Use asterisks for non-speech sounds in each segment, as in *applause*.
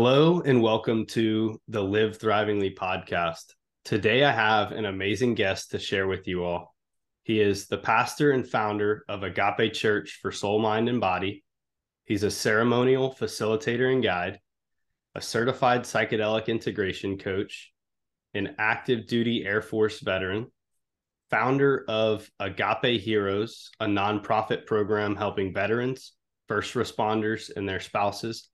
Hello and welcome to the Live Thrivingly podcast. Today I have an amazing guest to share with you all. He is the pastor and founder of Agape Church for Soul, Mind, and Body. He's a ceremonial facilitator and guide, a certified psychedelic integration coach, an active duty Air Force veteran, founder of Agape Heroes, a nonprofit program helping veterans, first responders, and their spouses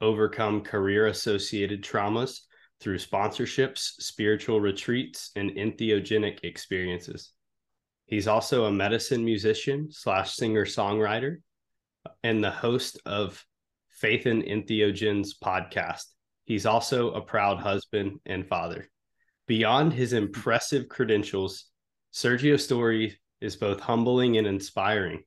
overcome career associated traumas through sponsorships, spiritual retreats, and entheogenic experiences. He's also a medicine musician slash singer songwriter and the host of Faith in Entheogens podcast. He's also a proud husband and father. Beyond his impressive credentials, Sergio's story is both humbling and inspiring.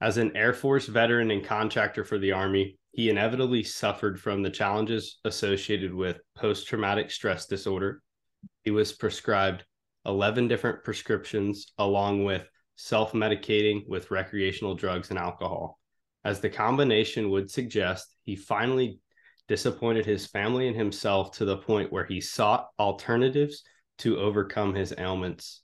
As an Air Force veteran and contractor for the Army, he inevitably suffered from the challenges associated with post traumatic stress disorder. He was prescribed 11 different prescriptions, along with self medicating with recreational drugs and alcohol. As the combination would suggest, he finally disappointed his family and himself to the point where he sought alternatives to overcome his ailments.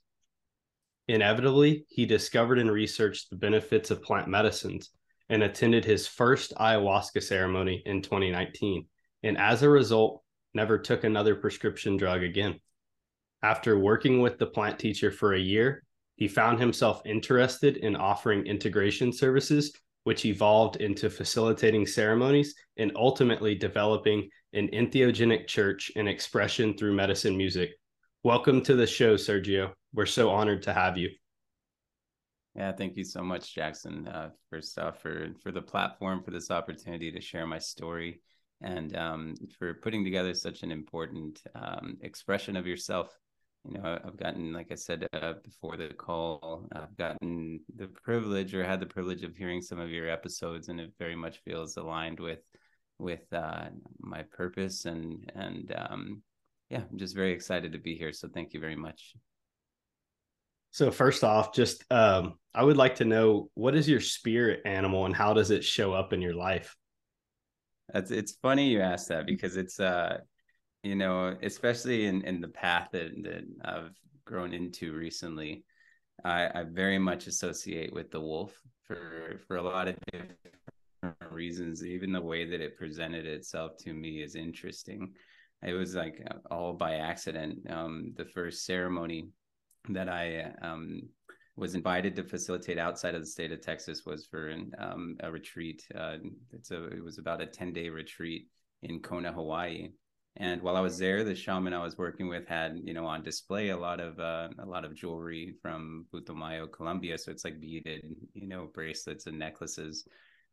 Inevitably, he discovered and researched the benefits of plant medicines and attended his first ayahuasca ceremony in 2019. And as a result, never took another prescription drug again. After working with the plant teacher for a year, he found himself interested in offering integration services, which evolved into facilitating ceremonies and ultimately developing an entheogenic church and expression through medicine music. Welcome to the show, Sergio. We're so honored to have you. Yeah, thank you so much, Jackson. Uh, first off, for for the platform, for this opportunity to share my story, and um, for putting together such an important um, expression of yourself. You know, I've gotten, like I said uh, before the call, I've gotten the privilege or had the privilege of hearing some of your episodes, and it very much feels aligned with with uh, my purpose and and um, yeah, I'm just very excited to be here. So thank you very much. So first off, just um, I would like to know what is your spirit animal and how does it show up in your life? That's it's funny you ask that because it's uh you know especially in in the path that, that I've grown into recently, I, I very much associate with the wolf for for a lot of different reasons. Even the way that it presented itself to me is interesting. It was like all by accident. Um, the first ceremony that I um, was invited to facilitate outside of the state of Texas was for an, um, a retreat. Uh, it's a, it was about a 10 day retreat in Kona, Hawaii. And while I was there, the shaman I was working with had, you know, on display a lot of uh, a lot of jewelry from Putumayo, Colombia. So it's like beaded, you know, bracelets and necklaces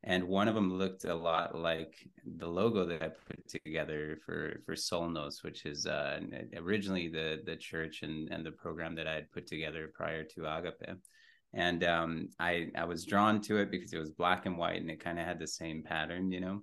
and one of them looked a lot like the logo that I put together for for Solnos, which is uh, originally the the church and and the program that I had put together prior to Agape. And um, I I was drawn to it because it was black and white and it kind of had the same pattern, you know.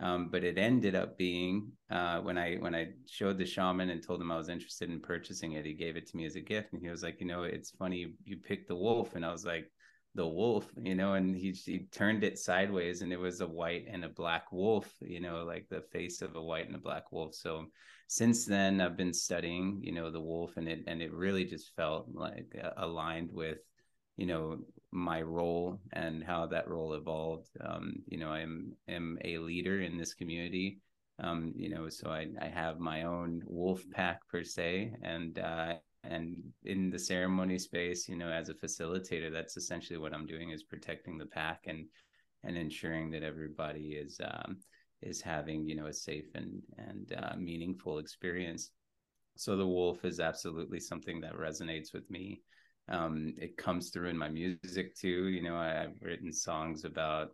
Um, but it ended up being uh, when I when I showed the shaman and told him I was interested in purchasing it, he gave it to me as a gift, and he was like, you know, it's funny you, you picked the wolf, and I was like, the wolf, you know, and he he turned it sideways and it was a white and a black wolf, you know, like the face of a white and a black wolf. So since then I've been studying, you know, the wolf and it and it really just felt like uh, aligned with, you know, my role and how that role evolved. Um, you know, I'm am a leader in this community. Um, you know, so I, I have my own wolf pack per se, and uh, and in the ceremony space you know as a facilitator that's essentially what i'm doing is protecting the pack and and ensuring that everybody is um, is having you know a safe and and uh, meaningful experience. So the wolf is absolutely something that resonates with me. Um, it comes through in my music too. You know I, have written songs about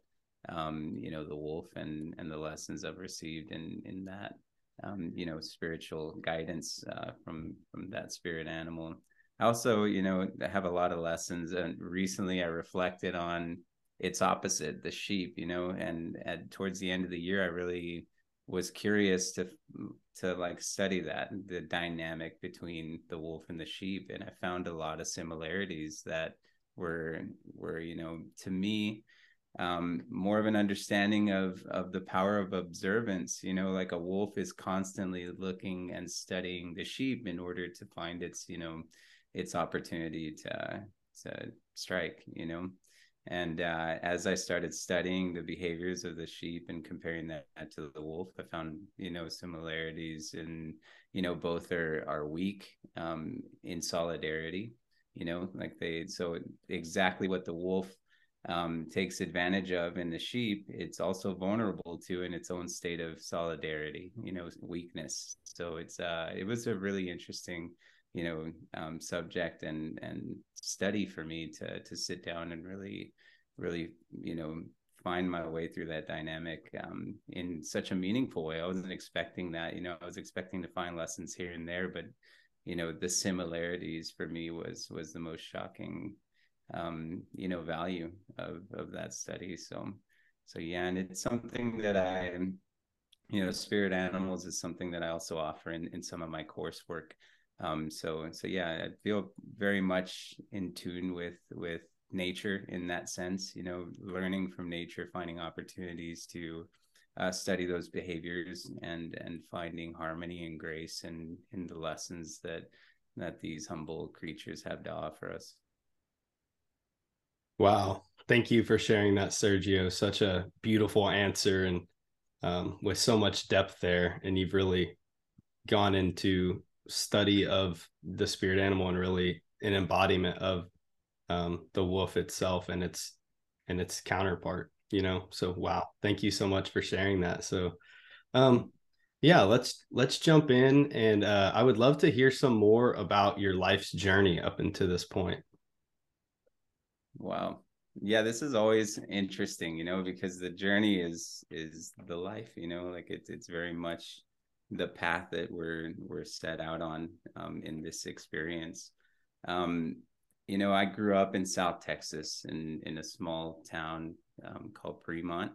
um, you know the wolf and and the lessons i've received in in that um, you know, spiritual guidance uh, from from that spirit animal. I also, you know, have a lot of lessons, and recently I reflected on its opposite, the sheep. You know, and, and towards the end of the year, I really was curious to to like study that the dynamic between the wolf and the sheep, and I found a lot of similarities that were were you know to me um, more of an understanding of of the power of observance. You know, like a wolf is constantly looking and studying the sheep in order to find its you know its opportunity to to strike. You know, and uh, as I started studying the behaviors of the sheep and comparing that to the wolf, I found you know similarities in you know both are are weak um, in solidarity. You know, like they so exactly what the wolf um, takes advantage of in the sheep, it's also vulnerable to in its own state of solidarity. You know, weakness. So it's uh, it was a really interesting you know um, subject and and study for me to to sit down and really really you know find my way through that dynamic um, in such a meaningful way. I wasn't expecting that. You know, I was expecting to find lessons here and there, but you know, the similarities for me was was the most shocking um, you know value of of that study. So so yeah, and it's something that I you know spirit animals is something that I also offer in in some of my coursework. Um, so so yeah, I feel very much in tune with with nature in that sense. You know, learning from nature, finding opportunities to uh, study those behaviors and and finding harmony and grace and in the lessons that that these humble creatures have to offer us. Wow. Thank you for sharing that, Sergio. Such a beautiful answer and um, with so much depth there. And you've really gone into study of the spirit animal and really an embodiment of um, the wolf itself and its and its counterpart you know so wow thank you so much for sharing that so um yeah let's let's jump in and uh, i would love to hear some more about your life's journey up until this point wow. Yeah this is always interesting you know because the journey is is the life you know like it's it's very much the path that we're we're set out on um, in this experience. Um, you know i grew up in south texas in in a small town um, called Premont.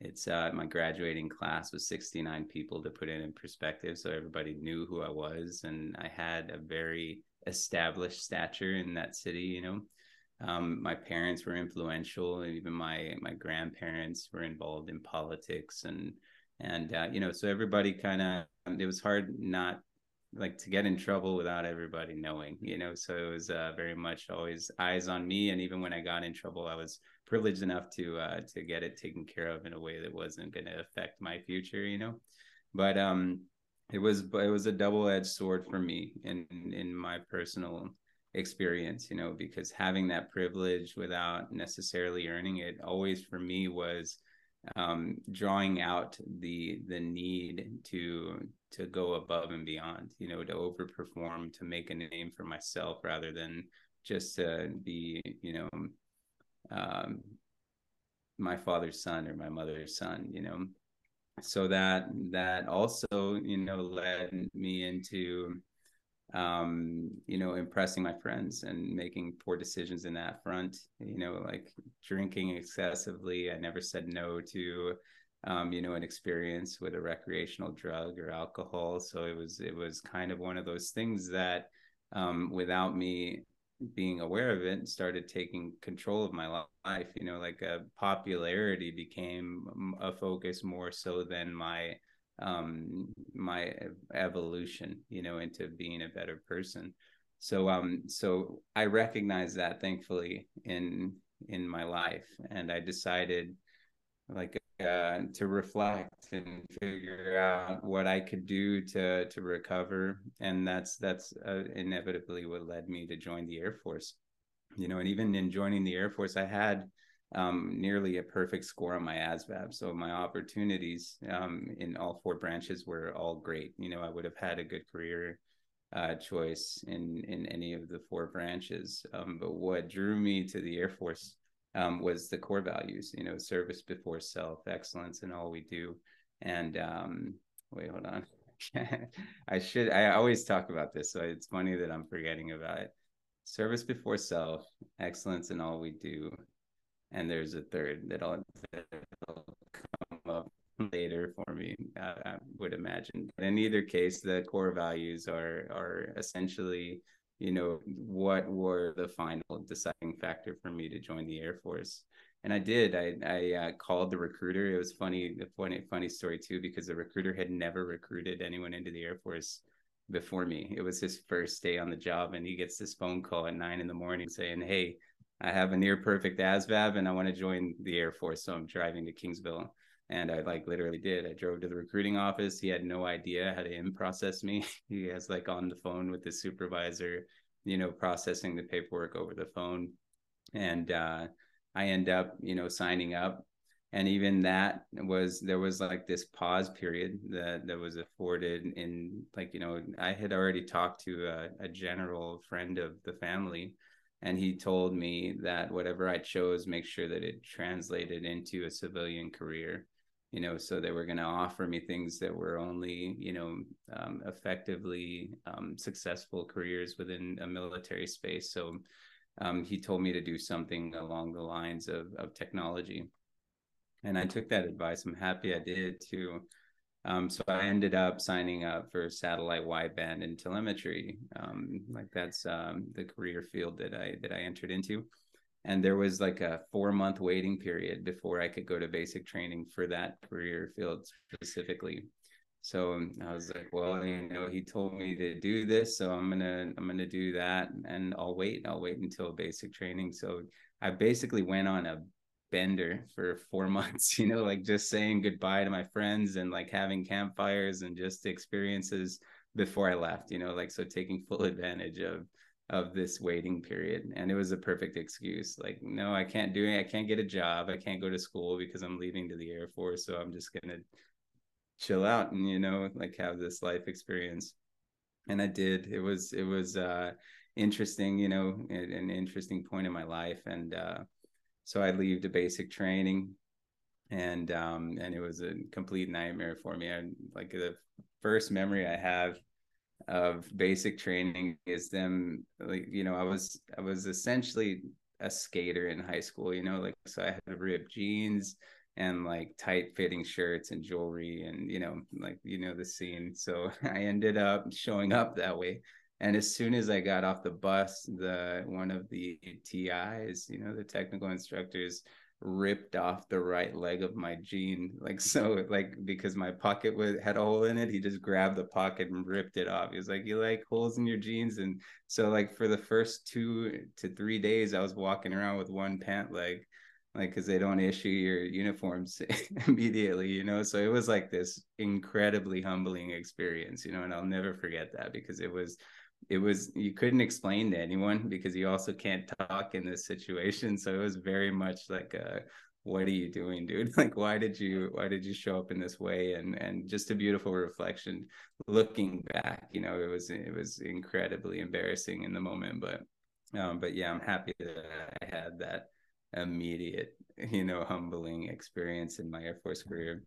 It's uh, my graduating class was 69 people to put it in perspective so everybody knew who i was and i had a very established stature in that city you know um, my parents were influential, and even my my grandparents were involved in politics, and and uh, you know, so everybody kind of it was hard not like to get in trouble without everybody knowing, you know. So it was uh, very much always eyes on me, and even when I got in trouble, I was privileged enough to uh, to get it taken care of in a way that wasn't going to affect my future, you know. But um, it was it was a double edged sword for me in in my personal experience you know because having that privilege without necessarily earning it always for me was um, drawing out the the need to to go above and beyond you know to overperform to make a name for myself rather than just to be you know um, my father's son or my mother's son you know. So that that also you know led me into um, you know, impressing my friends and making poor decisions in that front. You know, like drinking excessively. I never said no to, um, you know, an experience with a recreational drug or alcohol. So it was it was kind of one of those things that, um, without me being aware of it, started taking control of my life. You know, like a uh, popularity became a focus more so than my um, my evolution, you know, into being a better person. So, um, so I recognize that thankfully in in my life, and I decided like uh, to reflect and figure out what I could do to to recover, and that's that's uh, inevitably what led me to join the Air Force. You know, and even in joining the Air Force, I had um, nearly a perfect score on my ASVAB. So my opportunities um, in all four branches were all great. You know, I would have had a good career uh, choice in in any of the four branches. Um, but what drew me to the Air Force um, was the core values. You know, service before self, excellence in all we do. And um, wait, hold on. *laughs* I should. I always talk about this, so it's funny that I'm forgetting about it. Service before self, excellence in all we do, and there's a third that'll, that'll come up later for me uh, i would imagine but in either case the core values are are essentially you know what were the final deciding factor for me to join the air force and I did. I I uh, called the recruiter. It was funny, the funny funny story too, because the recruiter had never recruited anyone into the Air Force before me. It was his first day on the job, and he gets this phone call at nine in the morning saying, "Hey, I have a near perfect ASVAB, and I want to join the Air Force, so I'm driving to Kingsville." And I like literally did. I drove to the recruiting office. He had no idea how to in process me. *laughs* he has like on the phone with the supervisor, you know, processing the paperwork over the phone, and uh, I end up, you know, signing up. And even that was there was like this pause period that that was afforded in like, you know, I had already talked to a, a general friend of the family and he told me that whatever I chose, make sure that it translated into a civilian career you know so they were going to offer me things that were only you know um, effectively um, successful careers within a military space so um, he told me to do something along the lines of, of technology. And I took that advice. I'm happy I did too. Um, so I ended up signing up for satellite wideband and telemetry. Um, like that's um, the career field that I that I entered into. And there was like a four month waiting period before I could go to basic training for that career field specifically so um, I was like, well, you know, he told me to do this, so I'm gonna I'm gonna do that, and I'll wait. I'll wait until basic training. So I basically went on a bender for four *laughs* months. You know, like just saying goodbye to my friends and like having campfires and just experiences before I left. You know, like so taking full advantage of of this waiting period. And it was a perfect excuse like no i can't do it. I can't get a job. I can't go to school because i'm leaving to the air force. So i'm just to chill out and you know like have this life experience. And i did. It was it was uh interesting you know an interesting point in my life. And uh so i leave the basic training and um and it was a complete nightmare for me. And like the first memory i have of basic training is them like you know i was i was essentially a skater in high school you know like so i had ripped jeans and like tight fitting shirts and jewelry and you know like you know the scene. So *laughs* i ended up showing up that way and as soon as i got off the bus the one of the tis you know the technical instructors ripped off the right leg of my jean like so like because my pocket was had a hole in it he just grabbed the pocket and ripped it off. He was like you like holes in your jeans? And so like for the first two to three days i was walking around with one pant leg like because they don't issue your uniforms *laughs* immediately you know? So it was like this incredibly humbling experience you know? And i'll never forget that because it was it was you couldn't explain to anyone because you also can't talk in this situation. So it was very much like a what are you doing dude? *laughs* Like why did you why did you show up in this way? And and just a beautiful reflection looking back you know it was it was incredibly embarrassing in the moment but um but yeah i'm happy that i had that immediate, *laughs* you know, humbling experience in my Air Force career.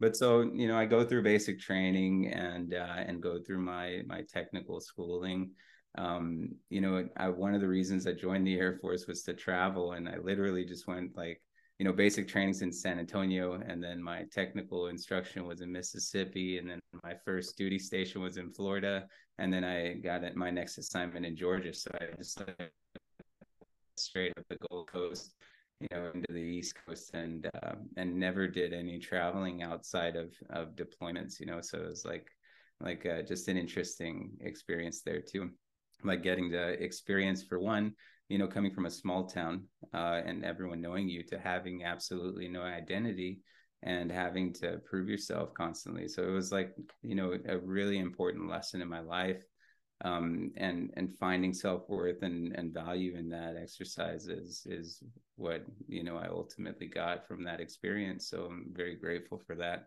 But so, you know, I go through basic training and uh, and go through my my technical schooling. Um, you know, I, one of the reasons I joined the Air Force was to travel, and I literally just went like, you know, basic trainings in San Antonio, and then my technical instruction was in Mississippi, and then my first duty station was in Florida, and then I got my next assignment in Georgia. So I just straight up the Gulf Coast, you know, into the East Coast, and uh, and never did any traveling outside of of deployments. You know, so it was like like uh, just an interesting experience there too, like getting the experience for one, you know, coming from a small town uh, and everyone knowing you to having absolutely no identity and having to prove yourself constantly. So it was like, you know, a really important lesson in my life um, and and finding self worth and and value in that exercise is is what you know I ultimately got from that experience. So I'm very grateful for that.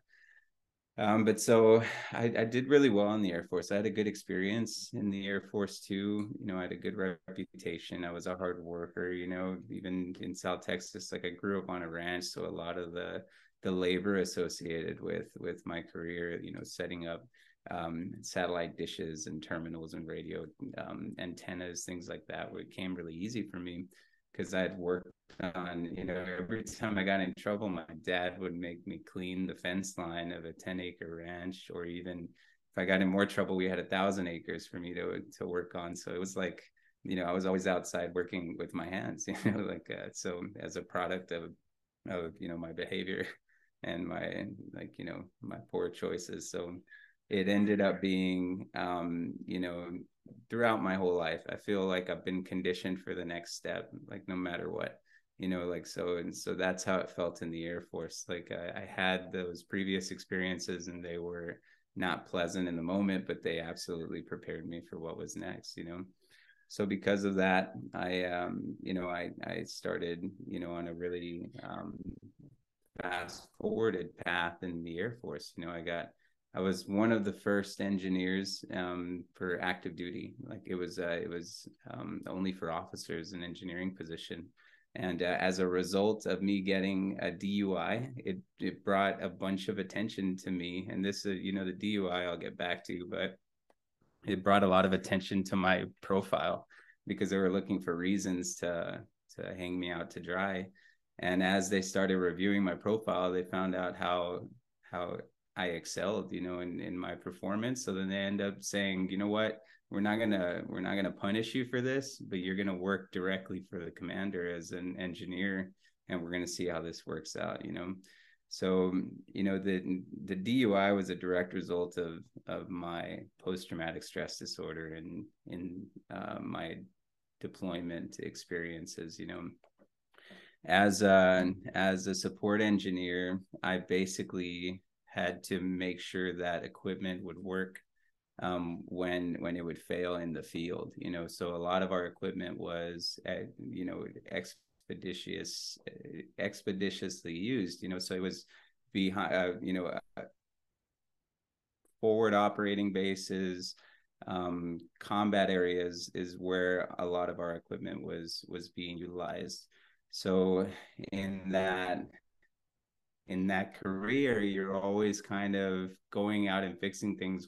Um, but so I, I did really well in the Air Force. I had a good experience in the Air Force too. You know, I had a good reputation. I was a hard worker. You know, even in South Texas, like I grew up on a ranch, so a lot of the the labor associated with with my career, you know, setting up um, satellite dishes and terminals and radio um, antennas, things like that, where it came really easy for me because I'd worked on, you know, every *laughs* time I got in trouble, my dad would make me clean the fence line of a 10 acre ranch, or even if I got in more trouble, we had a thousand acres for me to to work on. So it was like you know, I was always outside working with my hands, *laughs* you know, like uh, so as a product of of you know my behavior *laughs* and my like you know my poor choices. So it ended up being um, you know throughout my whole life, I feel like I've been conditioned for the next step, like no matter what you know like so and so that's how it felt in the air force. Like I, I, had those previous experiences and they were not pleasant in the moment but they absolutely prepared me for what was next you know? So because of that i um you know i i started you know on a really um fast forwarded path in the air force you know? I got i was one of the first engineers um for active duty like it was uh, it was um only for officers an engineering position and uh, as a result of me getting a DUI, it it brought a bunch of attention to me. And this, uh, you know, the DUI I'll get back to, but it brought a lot of attention to my profile because they were looking for reasons to to hang me out to dry. And as they started reviewing my profile, they found out how how I excelled, you know, in in my performance. So then they end up saying, you know what, we're not gonna we're not gonna punish you for this, but you're gonna work directly for the commander as an engineer, and we're gonna see how this works out. You know, so you know the the DUI was a direct result of of my post traumatic stress disorder and in uh, my deployment experiences. You know, as a as a support engineer, I basically had to make sure that equipment would work um, when when it would fail in the field. You know, so a lot of our equipment was, at, you know, expeditious, expeditiously used. You know, so it was behind, uh, you know, uh, forward operating bases, um, combat areas is where a lot of our equipment was was being utilized. So in that in that career, you're always kind of going out and fixing things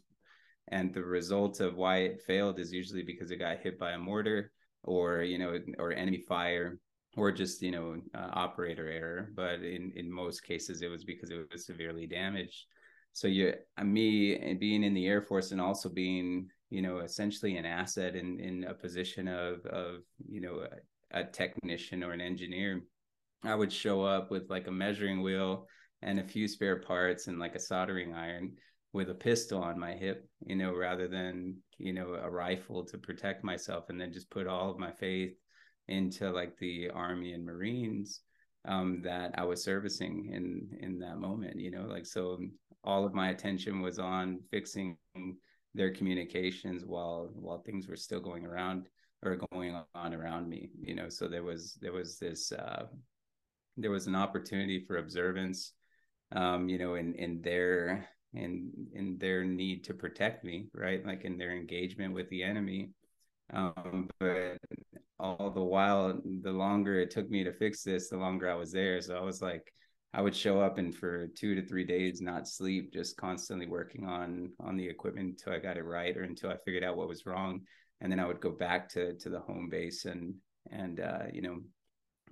and the result of why it failed is usually because it got hit by a mortar or you know or enemy fire or just you know uh, operator error. But in in most cases it was because it was severely damaged. So you uh, me being in the air force and also being you know essentially an asset in in a position of of you know a, a technician or an engineer i would show up with like a measuring wheel and a few spare parts and like a soldering iron with a pistol on my hip, you know, rather than, you know, a rifle to protect myself and then just put all of my faith into like the army and marines um, that I was servicing in in that moment, you know, like so all of my attention was on fixing their communications while while things were still going around or going on around me, you know. So there was there was this uh, there was an opportunity for observance, um, you know, in in their in in their need to protect me, right? Like in their engagement with the enemy. Um, but all the while, the longer it took me to fix this, the longer I was there. So I was like, I would show up and for two to three days not sleep, just constantly working on on the equipment until I got it right or until I figured out what was wrong. And then I would go back to to the home base and and uh, you know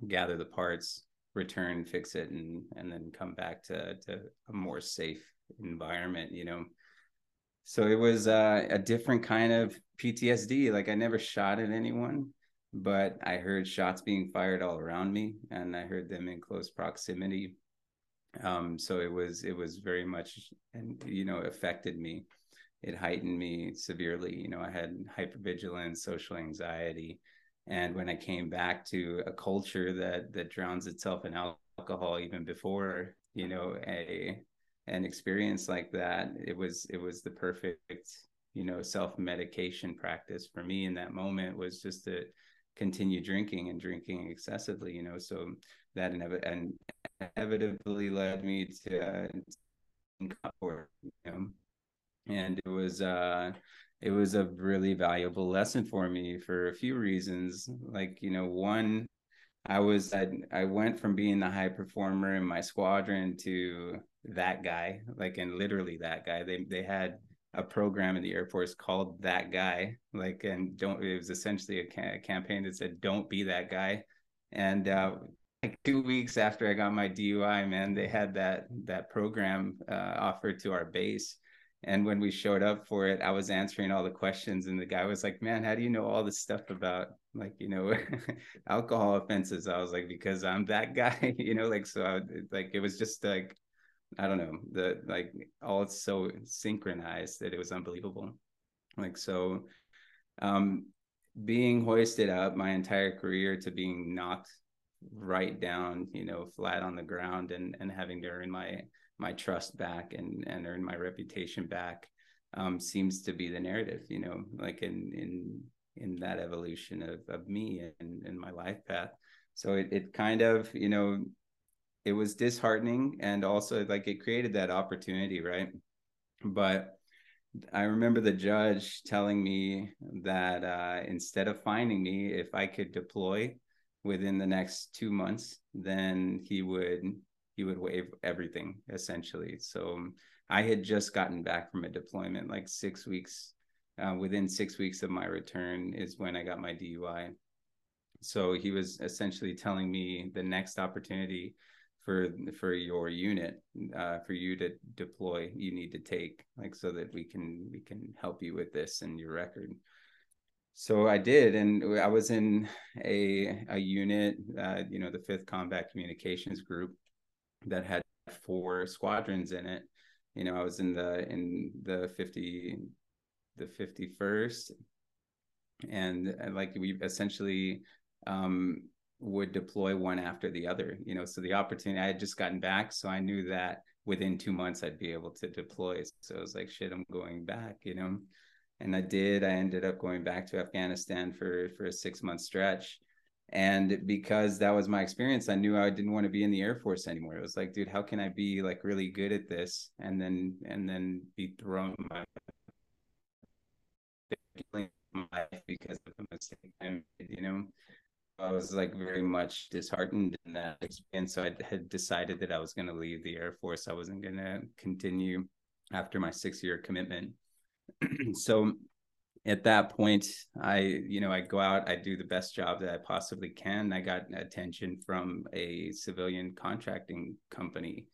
gather the parts, return, fix it, and and then come back to to a more safe environment, you know. So it was uh, a different kind of PTSD. Like I never shot at anyone, but I heard shots being fired all around me, and I heard them in close proximity. Um, so it was it was very much, and you know, affected me. It heightened me severely. You know, I had hypervigilance, social anxiety, and when I came back to a culture that that drowns itself in alcohol even before you know a an experience like that it was it was the perfect you know self medication practice for me in that moment was just to continue drinking and drinking excessively you know. So that inev- and inevitably led me to uh, and it was uh it was a really valuable lesson for me for a few reasons like you know one i was i, I went from being the high performer in my squadron to that guy, like and literally that guy. They they had a program in the Air Force called that guy, like and don't. It was essentially a, ca- campaign that said "Don't be that guy," and uh, like two weeks after I got my DUI, man, they had that that program uh, offered to our base. And when we showed up for it, I was answering all the questions, and the guy was like, "Man, how do you know all this stuff about like you know *laughs* alcohol offenses? I was like because i'm that *laughs* guy *laughs* you know like so I, like it was just like i don't know the like all so synchronized that it was unbelievable. Like so um being hoisted up my entire career to being knocked right down you know flat on the ground and and having to earn my my trust back and and earn my reputation back um seems to be the narrative you know like in in in that evolution of, of me and, and my life path. So it, it kind of, you know, it was disheartening and also like it created that opportunity, right? But I remember the judge telling me that uh, instead of finding me, if I could deploy within the next two months, then he would he would waive everything essentially. So I had just gotten back from a deployment like six weeks uh, within six weeks of my return is when I got my DUI. So he was essentially telling me the next opportunity for for your unit uh, for you to deploy you need to take like so that we can we can help you with this and your record so i did and i was in a a unit uh, you know the fifth combat communications group that had four squadrons in it. You know i was in the in the 50 the 51st and, and like we essentially um, would deploy one after the other you know so the opportunity i had just gotten back so i knew that within two months i'd be able to deploy. So i was like shit i'm going back you know? And i did i ended up going back to afghanistan for for a six month stretch and because that was my experience i knew i didn't want to be in the air force anymore it was like dude how can i be like really good at this and then and then be thrown my life because of the mistake I made, you know. I was like very much disheartened in that experience. So I had decided that I was going to leave the Air Force. I wasn't going to continue after my six year commitment. *clears throat* so at that point, I, you know, I go out, I do the best job that I possibly can. I got attention from a civilian contracting company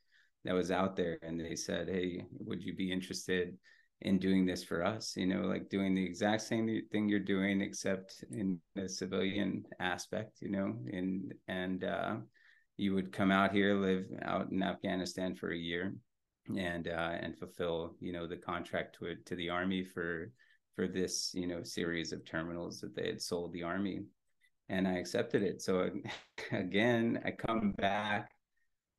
that was out there, and they said, Hey, would you be interested? in doing this for us you know like doing the exact same thing you're doing except in the civilian aspect you know and and uh, you would come out here live out in afghanistan for a year and uh, and fulfill you know the contract to to the army for for this you know series of terminals that they had sold the army and i accepted it so *laughs* again i come back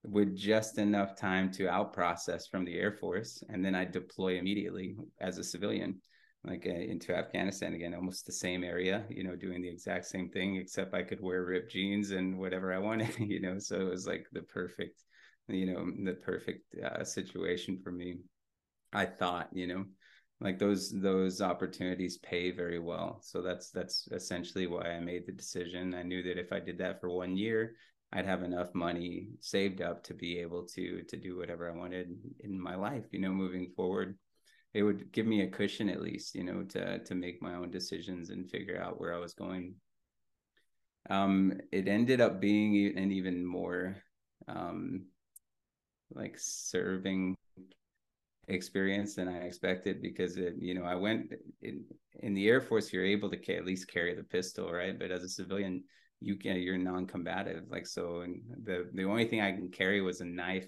with just enough time to out process from the Air Force, and then I deploy immediately as a civilian, like uh, into Afghanistan again, almost the same area, you know, doing the exact same thing, except I could wear ripped jeans and whatever I wanted, *laughs* you know. So it was like the perfect, you know, the perfect uh, situation for me. I thought, you know, like those those opportunities pay very well. So that's that's essentially why I made the decision. I knew that if I did that for one year, I'd have enough money saved up to be able to to do whatever I wanted in my life, you know, moving forward. It would give me a cushion at least, you know, to to make my own decisions and figure out where I was going. Um, it ended up being an even more um, like serving experience than I expected because it, you know, I went in, in the Air Force, you're able to at least carry the pistol, right? But as a civilian, you can you're non-combative. Like so and the the only thing i can carry was a knife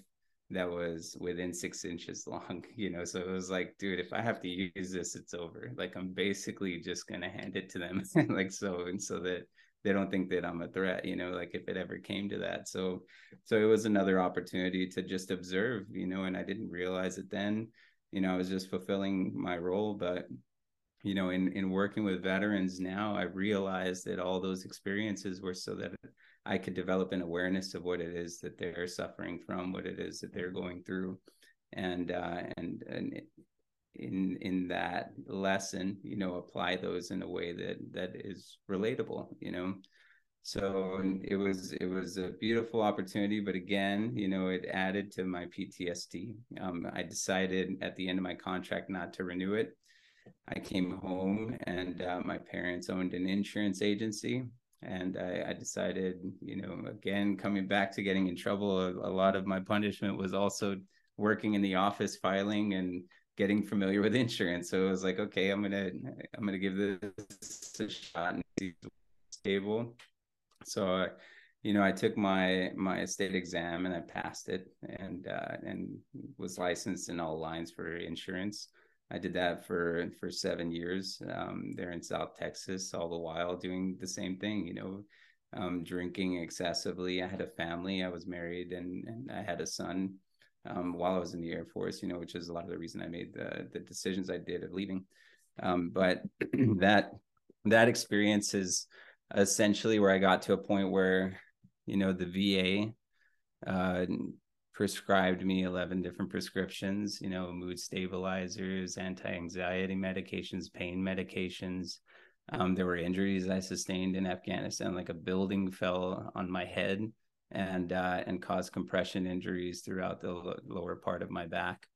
that was within six inches long *laughs* you know? So it was like dude if i have to use this it's over. Like i'm basically just gonna hand it to them. *laughs* Like so and so that they don't think that i'm a threat you know like if it ever came to that. So so it was another opportunity to just observe you know and i didn't realize it then. You know i was just fulfilling my role but you know in in working with veterans now i realized that all those experiences were so that i could develop an awareness of what it is that they're suffering from what it is that they're going through. And uh, and and in in that lesson you know apply those in a way that that is relatable you know so it was it was a beautiful opportunity but again you know it added to my ptsd um, i decided at the end of my contract not to renew it I came home and uh, my parents owned an insurance agency. And I, I, decided, you know, again, coming back to getting in trouble, a, a, lot of my punishment was also working in the office filing and getting familiar with insurance. So it was like, okay, I'm gonna, I'm gonna give this a shot and see stable. So, uh, you know, I took my my state exam and I passed it, and uh, and was licensed in all lines for insurance. I did that for for seven years um, there in South Texas, all the while doing the same thing. You know, um, drinking excessively. I had a family. I was married, and and I had a son. Um, while I was in the Air Force, you know, which is a lot of the reason I made the the decisions I did of leaving. Um, but *clears throat* that that experience is essentially where I got to a point where, you know, the VA uh, prescribed me 11 different prescriptions, you know, mood stabilizers, anti anxiety medications, pain medications. Um, there were injuries I sustained in Afghanistan, like a building fell on my head and uh, and caused compression injuries throughout the lower part of my back.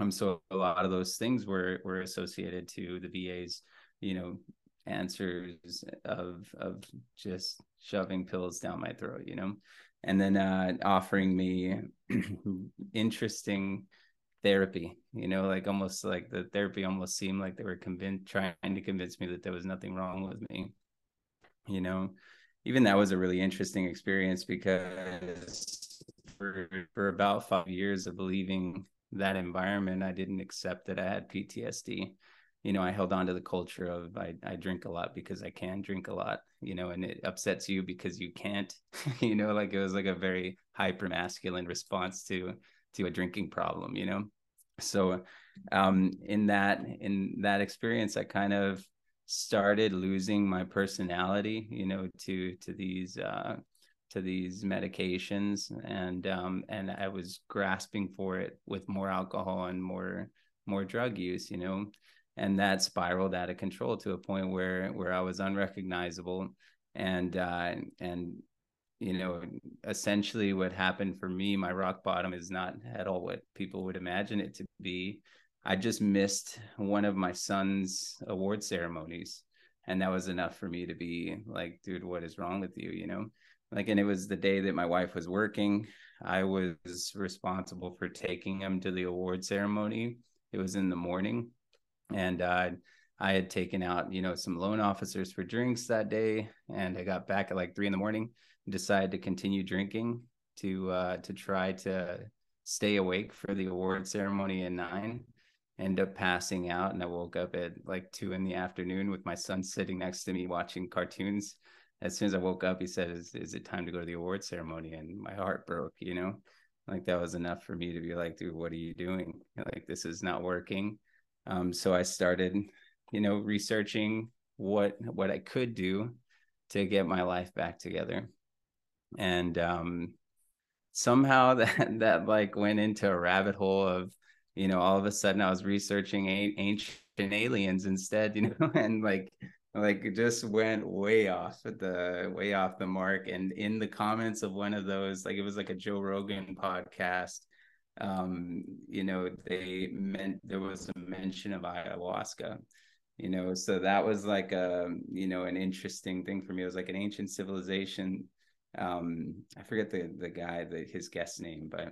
Um, so a lot of those things were were associated to the VA's, you know, answers of of just shoving pills down my throat, you know, and then uh, offering me *clears throat* interesting therapy, you know, like almost like the therapy almost seemed like they were convinced trying to convince me that there was nothing wrong with me, you know. Even that was a really interesting experience because for for about five years of believing that environment, I didn't accept that I had PTSD. You know, I held on to the culture of I, I drink a lot because I can drink a lot, you know, and it upsets you because you can't, *laughs* you know, like it was like a very hyper masculine response to to a drinking problem, you know. So um in that in that experience I kind of started losing my personality, you know, to to these uh to these medications. And um and I was grasping for it with more alcohol and more more drug use you know? And that spiraled out of control to a point where where I was unrecognizable. And uh and you know essentially what happened for me my rock bottom is not at all what people would imagine it to be I just missed one of my son's award ceremonies and that was enough for me to be like dude what is wrong with you? you know? Like and it was the day that my wife was working. I was responsible for taking him to the award ceremony. It was in the morning and uh, i had taken out you know some loan officers for drinks that day and i got back at like three in the morning decided to continue drinking to uh, to try to stay awake for the award ceremony at nine end up passing out and i woke up at like two in the afternoon with my son sitting next to me watching cartoons as soon as I woke up, he said, "Is is it time to go to the award ceremony?" And my heart broke. You know, like that was enough for me to be like, "Dude, what are you doing? Like this is not working." Um, so I started, you know, researching what what I could do to get my life back together, and um, somehow *laughs* that that like went into a rabbit hole of, you know, all of a sudden I was researching a- ancient aliens instead, you *laughs* know, and like like just went way off the way off the mark. And in the comments of one of those like it was like a joe rogan podcast um you know they meant there was a mention of ayahuasca you know so that was like a you know an interesting thing for me. It was like an ancient civilization um i forget the the guy the his guest name but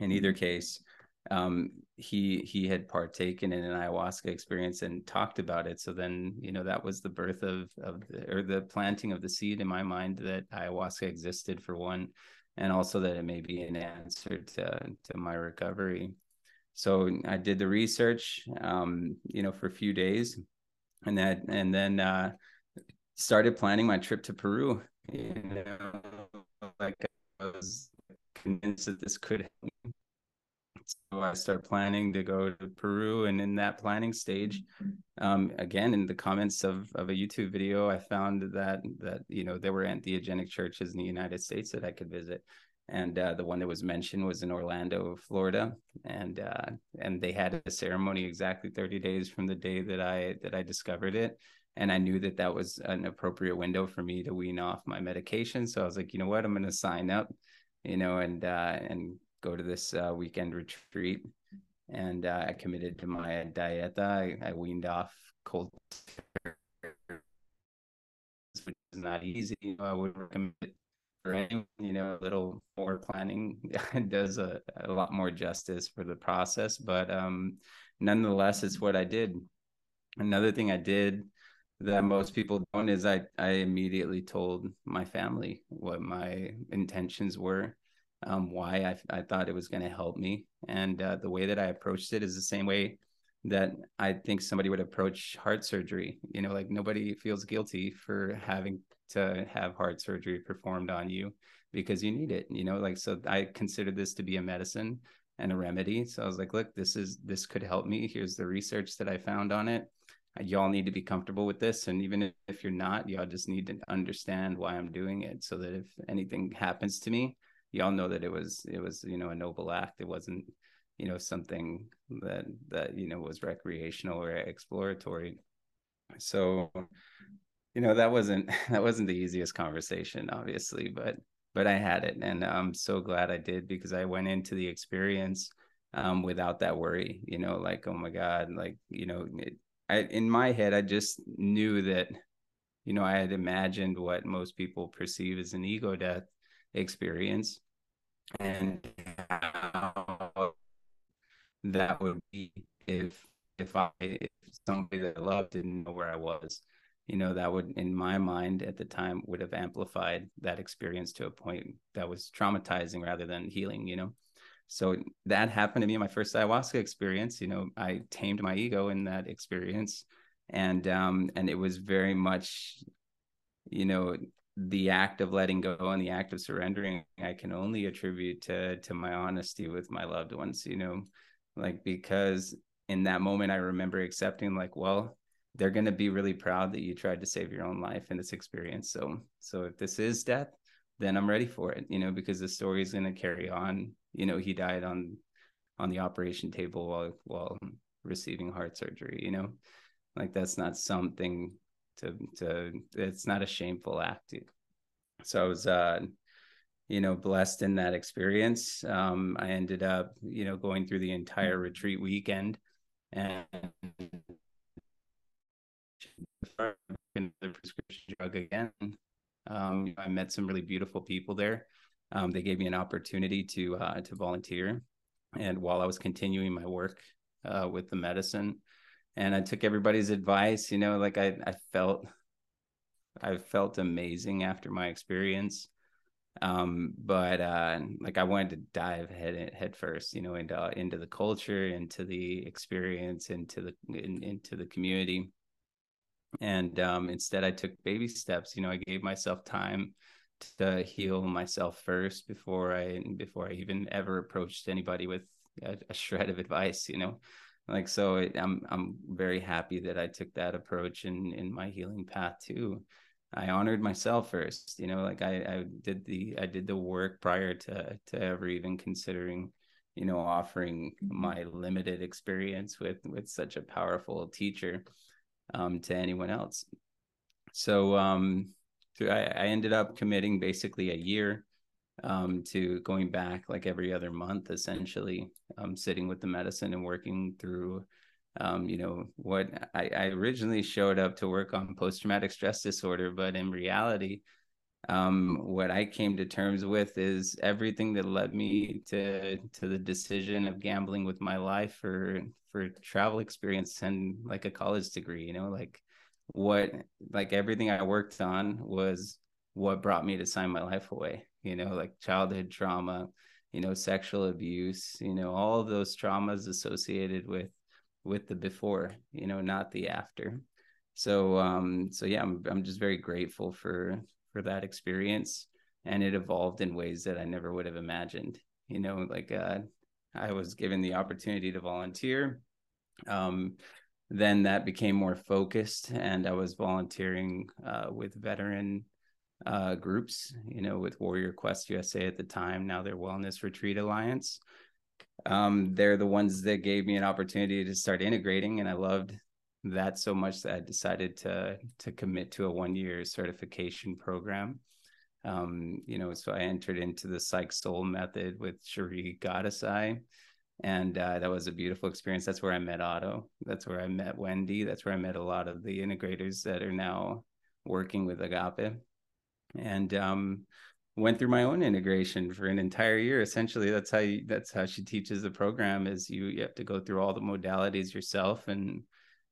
in either case um, he he had partaken in an ayahuasca experience and talked about it. So then, you know, that was the birth of of the, or the planting of the seed in my mind that ayahuasca existed for one, and also that it may be an answer to to my recovery. So I did the research, um, you know, for a few days, and that and then uh, started planning my trip to Peru. You know, like I was convinced that this could I start planning to go to Peru, and in that planning stage, um, again in the comments of of a YouTube video, I found that that you know there were entheogenic churches in the United States that I could visit, and uh, the one that was mentioned was in Orlando, Florida, and uh, and they had a ceremony exactly 30 days from the day that I that I discovered it, and I knew that that was an appropriate window for me to wean off my medication. So I was like, you know what, I'm going to sign up, you know, and uh, and go to this uh, weekend retreat, and uh, I committed to my diet. I, I weaned off cold, which is not easy. You know, I would recommend for anyone. You know, a little more planning *laughs* does a, a lot more justice for the process, but um, nonetheless, it's what I did. Another thing I did that most people don't is I I immediately told my family what my intentions were, um, why I I thought it was going to help me, and uh, the way that I approached it is the same way that I think somebody would approach heart surgery. You know, like nobody feels guilty for having to have heart surgery performed on you because you need it. You know, like so I consider this to be a medicine and a remedy. So I was like, look, this is this could help me. Here's the research that I found on it. Y'all need to be comfortable with this. And even if you're not, y'all just need to understand why I'm doing it so that if anything happens to me, y'all know that it was it was, you know, a noble act. It wasn't you know something that that you know was recreational or exploratory. So you know that wasn't *laughs* that wasn't the easiest conversation obviously but but i had it. And i'm so glad i did because i went into the experience um, without that worry you know like oh my god like you know it, I, in my head i just knew that you know i had imagined what most people perceive as an ego death experience and how that would be if if I if somebody that I loved didn't know where I was. You know, that would in my mind at the time would have amplified that experience to a point that was traumatizing rather than healing, you know. So that happened to me in my first ayahuasca experience. You know, I tamed my ego in that experience. And um and it was very much, you know, the act of letting go and the act of surrendering i can only attribute to to my honesty with my loved ones you know? Like because in that moment i remember accepting like well they're going to be really proud that you tried to save your own life in this experience. So so if this is death then i'm ready for it you know because the story is going to carry on. You know he died on on the operation table while while receiving heart surgery you know? Like that's not something to to it's not a shameful act so i was uh you know, blessed in that experience. Um, I ended up, you know, going through the entire retreat weekend and the prescription drug again. Um, I met some really beautiful people there. Um, they gave me an opportunity to uh, to volunteer, and while I was continuing my work uh, with the medicine, and I took everybody's advice. You know, like I I felt I felt amazing after my experience um but uh like i wanted to dive head head first you know into into the culture into the experience into the in, into the community and um instead i took baby steps you know i gave myself time to heal myself first before i before i even ever approached anybody with a, a shred of advice you know like so it, i'm i'm very happy that i took that approach in in my healing path too I honored myself first. You know, like I, I did the I did the work prior to to ever even considering, you know, offering my limited experience with with such a powerful teacher um, to anyone else. So um, I, I ended up committing basically a year um, to going back like every other month, essentially, um, sitting with the medicine and working through um, you know what I, I, originally showed up to work on post-traumatic stress disorder but in reality um, what i came to terms with is everything that led me to to the decision of gambling with my life for for travel experience and like a college degree you know like what like everything i worked on was what brought me to sign my life away you know like childhood trauma you know sexual abuse you know all of those traumas associated with with the before, you know, not the after. So um so yeah, I'm I'm just very grateful for for that experience and it evolved in ways that I never would have imagined. You know, like uh I was given the opportunity to volunteer. Um then that became more focused and I was volunteering uh, with veteran uh, groups, you know, with Warrior Quest USA at the time, now their Wellness Retreat Alliance um, they're the ones that gave me an opportunity to start integrating, and I loved that so much that I decided to to commit to a one year certification program. Um, you know, so I entered into the Psych Soul method with Shri Gadasai, and uh, that was a beautiful experience. That's where I met Otto. That's where I met Wendy. That's where I met a lot of the integrators that are now working with Agape. And um, went through my own integration for an entire year. Essentially that's how you, that's how she teaches the program is you you have to go through all the modalities yourself and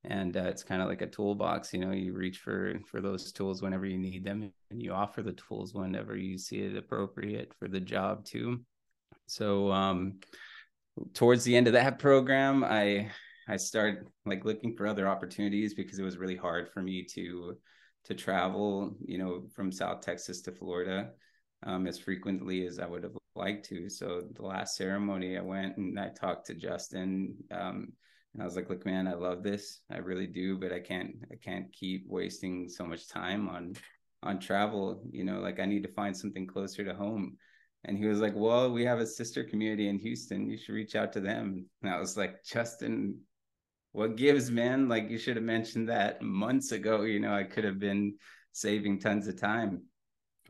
and uh, it's kind of like a toolbox you know you reach for for those tools whenever you need them and you offer the tools whenever you see it appropriate for the job too. So um towards the end of that program i i started like looking for other opportunities because it was really hard for me to to travel you know from south texas to florida um, as frequently as i would have liked to so the last ceremony i went and i talked to justin um, and I was like, look, man, I love this. I really do, but I can't I can't keep wasting so much time on on travel. You know, like I need to find something closer to home. And he was like, Well, we have a sister community in Houston. You should reach out to them. And I was like, Justin, what gives, man? Like you should have mentioned that months ago. You know, I could have been saving tons of time.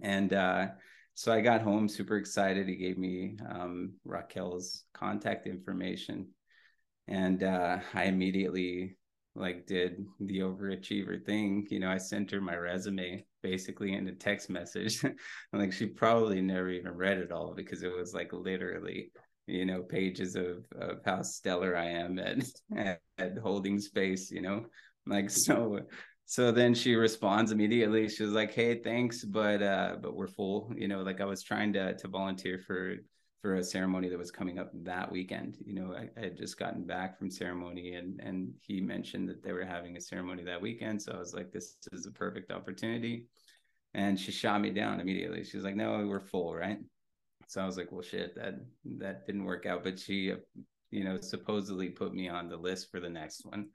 And uh so I got home super excited. He gave me um, Raquel's contact information and uh, I immediately like did the overachiever thing. You know, I sent her my resume basically in a text message. *laughs* like she probably never even read it all because it was like literally, you know, pages of of how stellar I am at *laughs* at, holding space. You know, like *laughs* so. So then she responds immediately. She was like, "Hey, thanks, but uh, but we're full." You know, like I was trying to to volunteer for for a ceremony that was coming up that weekend. You know, I, I, had just gotten back from ceremony and and he mentioned that they were having a ceremony that weekend. So I was like, this is a perfect opportunity. And she shot me down immediately. She was like, no, we're full, right? So I was like, well, shit, that that didn't work out. But she, you know, supposedly put me on the list for the next one.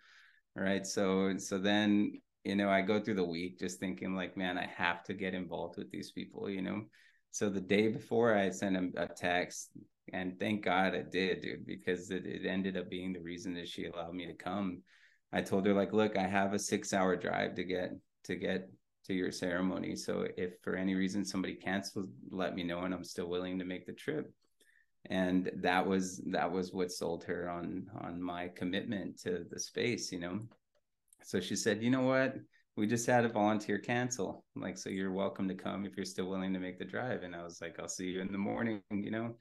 Right. So so then, you know, I go through the week just thinking like, man, I have to get involved with these people, you know so the day before I sent him a text, and thank God I did, dude, because it, it ended up being the reason that she allowed me to come. I told her like, look, I have a six hour drive to get to get to your ceremony. So if for any reason somebody cancels, let me know, and I'm still willing to make the trip. And that was that was what sold her on on my commitment to the space, you know. So she said, you know what? we just had a volunteer cancel. Like, so you're welcome to come if you're still willing to make the drive. And I was like, I'll see you in the morning, you know?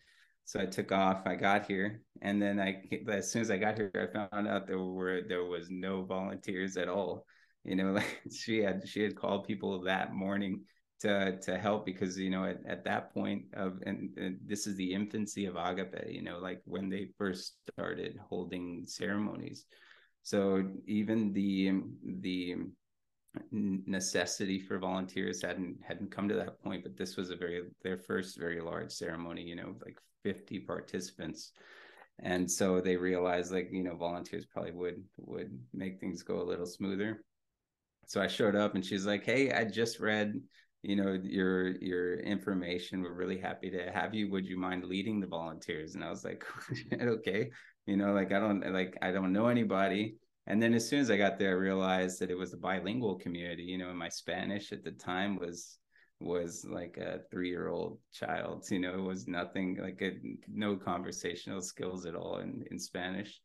So I took off, I got here. And then I, as soon as I got here, I found out there were, there was no volunteers at all. You know, like *laughs* she had, she had called people that morning to, to help because, you know, at, at that point of, and, and this is the infancy of Agape, you know, like when they first started holding ceremonies. So even the, the, necessity for volunteers hadn't hadn't come to that point but this was a very their first very large ceremony you know like 50 participants and so they realized like you know volunteers probably would would make things go a little smoother so i showed up and she's like hey i just read you know your your information we're really happy to have you would you mind leading the volunteers and i was like *laughs* okay you know like i don't like i don't know anybody and then as soon as I got there, I realized that it was a bilingual community. You know, and my Spanish at the time was was like a three year old child. You know, it was nothing like a, no conversational skills at all in in Spanish.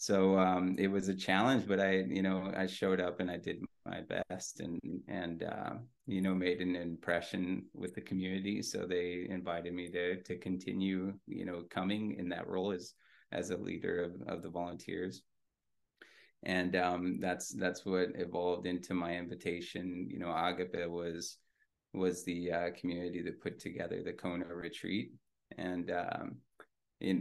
So um, it was a challenge, but I, you know, I showed up and I did my best and and uh, you know made an impression with the community. So they invited me to to continue, you know, coming in that role as as a leader of, of the volunteers and um, that's that's what evolved into my invitation. You know, Agape was was the uh, community that put together the Kona retreat, and um,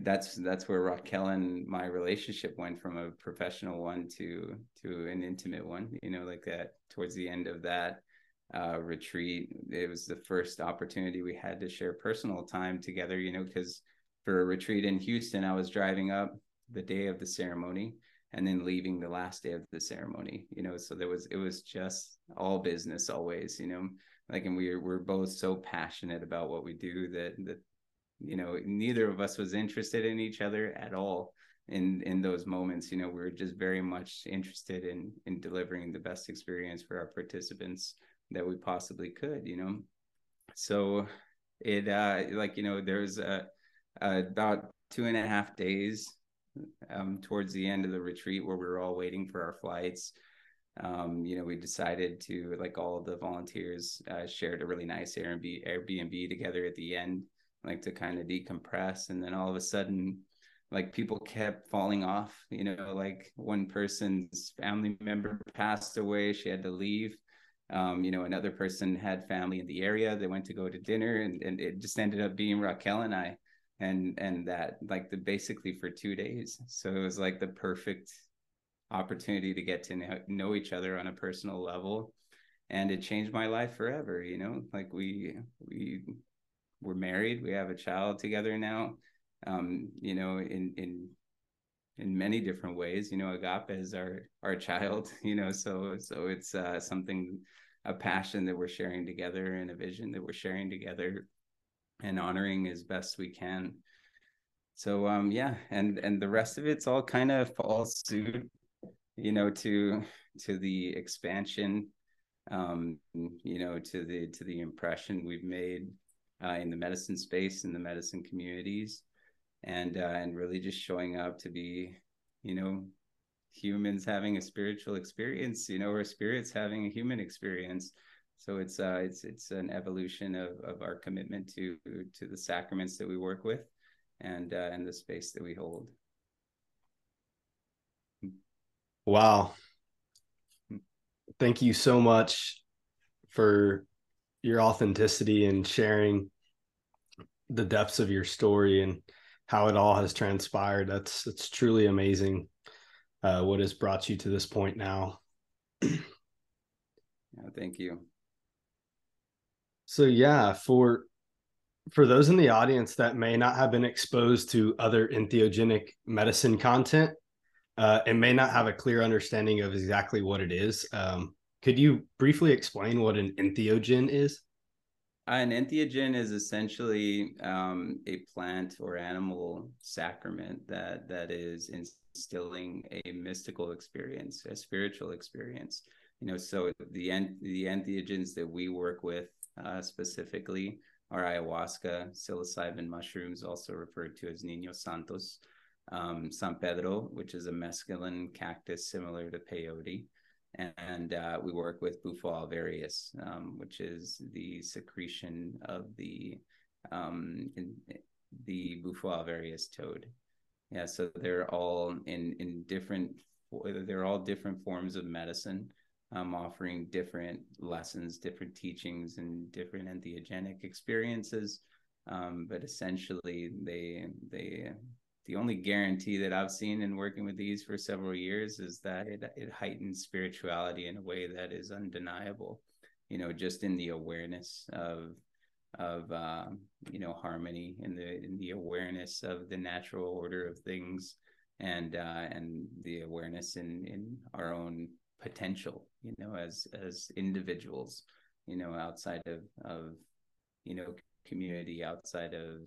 that's that's where Raquel and my relationship went from a professional one to to an intimate one. You know, like that towards the end of that uh, retreat, it was the first opportunity we had to share personal time together. You know, because for a retreat in Houston, I was driving up the day of the ceremony and then leaving the last day of the ceremony you know so there was it was just all business always you know like and we we're both so passionate about what we do that that you know neither of us was interested in each other at all in in those moments. You know we were just very much interested in in delivering the best experience for our participants that we possibly could you know? So it uh like you know there's a, a about two and a half days um, towards the end of the retreat where we were all waiting for our flights. Um, you know, we decided to like all the volunteers uh, shared a really nice Airbnb Airbnb together at the end, like to kind of decompress. And then all of a sudden, like people kept falling off you know like one person's family member passed away she had to leave um, you know another person had family in the area they went to go to dinner and, and it just ended up being raquel and i and and that like the basically for two days so it was like the perfect opportunity to get to know, know each other on a personal level and it changed my life forever you know like we we we're married we have a child together now um you know in in in many different ways you know agape is our our child *laughs* you know so so it's uh something a passion that we're sharing together and a vision that we're sharing together and honoring as best we can. So um yeah and and the rest of it's all kind of falls suit you know to to the expansion um you know to the to the impression we've made uh, in the medicine space in the medicine communities and uh, and really just showing up to be you know humans having a spiritual experience you know or spirits having a human experience. So it's uh it's it's an evolution of of our commitment to to the sacraments that we work with and uh, and the space that we hold. Wow. Thank you so much for your authenticity and sharing the depths of your story and how it all has transpired. That's it's truly amazing uh, what has brought you to this point now. *clears throat* yeah, thank you. So yeah, for for those in the audience that may not have been exposed to other entheogenic medicine content uh, and may not have a clear understanding of exactly what it is, um, could you briefly explain what an entheogen is? An entheogen is essentially um, a plant or animal sacrament that that is instilling a mystical experience, a spiritual experience. You know, so the the entheogens that we work with uh, specifically are ayahuasca, psilocybin mushrooms, also referred to as Niños Santos, um, San Pedro, which is a mescaline cactus similar to peyote, and uh, we work with Bufo alvarius, um, which is the secretion of the um, the Bufo alvarius toad. Yeah, so they're all in in different. They're all different forms of medicine, um, offering different lessons, different teachings, and different entheogenic experiences. Um, but essentially, they they the only guarantee that I've seen in working with these for several years is that it, it heightens spirituality in a way that is undeniable. You know, just in the awareness of of uh, you know harmony in the in the awareness of the natural order of things and uh, and the awareness in in our own potential you know as as individuals you know outside of of you know community outside of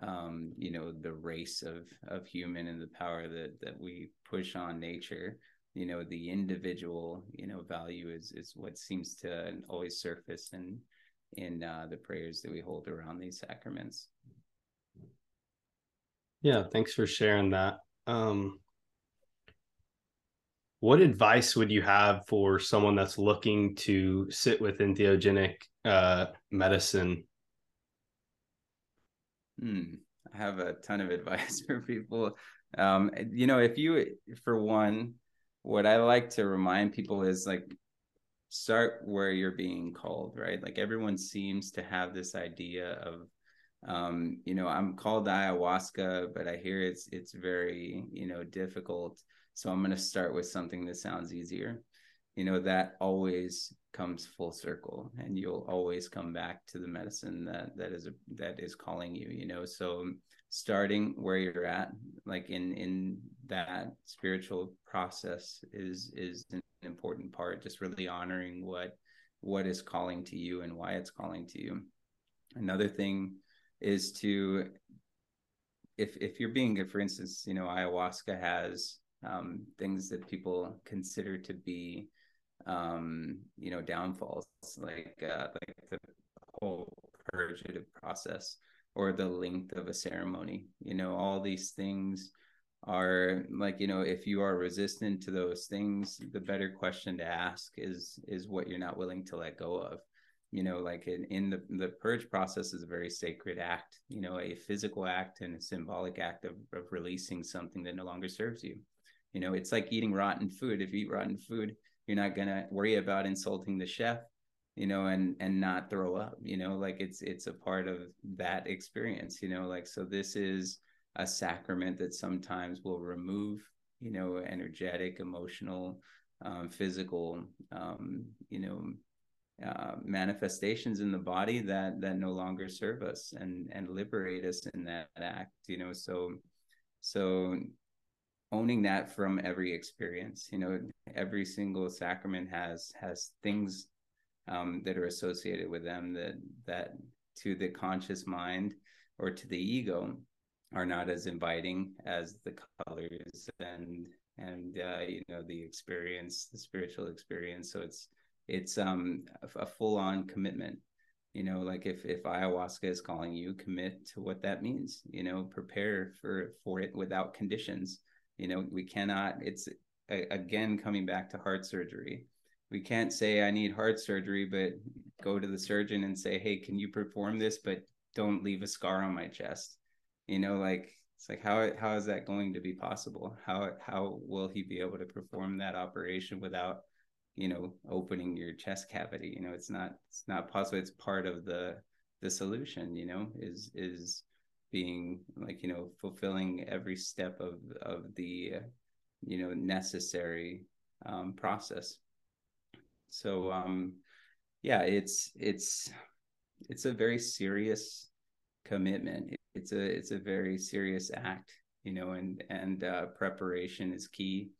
um, you know, the race of of human and the power that that we push on nature. You know, the individual, you know, value is is what seems to always surface in in uh, the prayers that we hold around these sacraments. Yeah, thanks for sharing that. Um, what advice would you have for someone that's looking to sit with entheogenic uh, medicine Hmm. I have a ton of *laughs* advice for people. Um, you know, if you, for one, what I like to remind people is like, start where you're being called, right? Like everyone seems to have this idea of, um, you know, I'm called ayahuasca, but I hear it's it's very, you know, difficult. So I'm going to start with something that sounds easier you know that always comes full circle and you'll always come back to the medicine that that is a, that is calling you you know? So starting where you're at like in in that spiritual process is is an important part just really honoring what what is calling to you and why it's calling to you. Another thing is to if if you're being good for instance you know ayahuasca has um, things that people consider to be um, you know, downfalls like uh, like the whole purgative process or the length of a ceremony. You know, all these things are like you know if you are resistant to those things the better question to ask is is what you're not willing to let go of you know like in, in the the purge process is a very sacred act you know a physical act and a symbolic act of, of releasing something that no longer serves you you know it's like eating rotten food if you eat rotten food you're not going to worry about insulting the chef you know and and not throw up you know like it's it's a part of that experience you know like so this is a sacrament that sometimes will remove you know energetic emotional um, physical um, you know uh, manifestations in the body that that no longer serve us and and liberate us in that act you know so so owning that from every experience you know every single sacrament has has things um, that are associated with them that that to the conscious mind or to the ego are not as inviting as the colors and and uh, you know the experience the spiritual experience. So it's it's um a, a full-on commitment. You know like if if ayahuasca is calling you commit to what that means you know prepare for for it without conditions you know we cannot it's again coming back to heart surgery. We can't say i need heart surgery but go to the surgeon and say hey can you perform this but don't leave a scar on my chest? You know like it's like how how is that going to be possible? How how will he be able to perform that operation without you know opening your chest cavity? You know it's not it's not possible. It's part of the the solution you know is is being like you know fulfilling every step of of the uh, you know necessary um, process. So um yeah it's it's it's a very serious commitment. It's a it's a very serious act you know and and uh, preparation is key.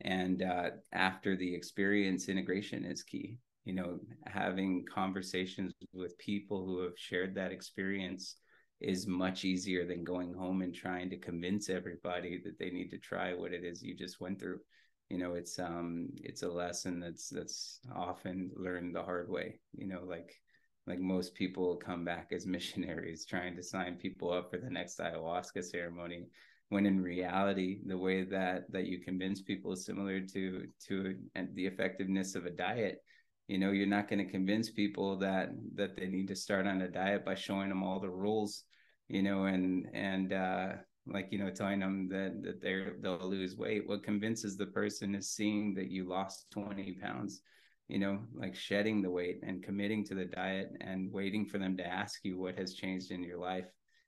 And uh, after the experience integration is key. You know having conversations with people who have shared that experience is much easier than going home and trying to convince everybody that they need to try what it is you just went through. You know it's um it's a lesson that's that's often learned the hard way you know like like most people come back as *laughs* missionaries trying to sign people up for the next ayahuasca ceremony when in reality the way that that you convince people is similar to to the effectiveness of a diet. You know you're not going to convince people that that they need to start on a diet by showing them all the rules you know and and uh like you know telling them that that they're they'll lose weight. What convinces the person is seeing that you lost 20 pounds you know like shedding the weight and committing to the diet and waiting for them to ask you what has changed in your life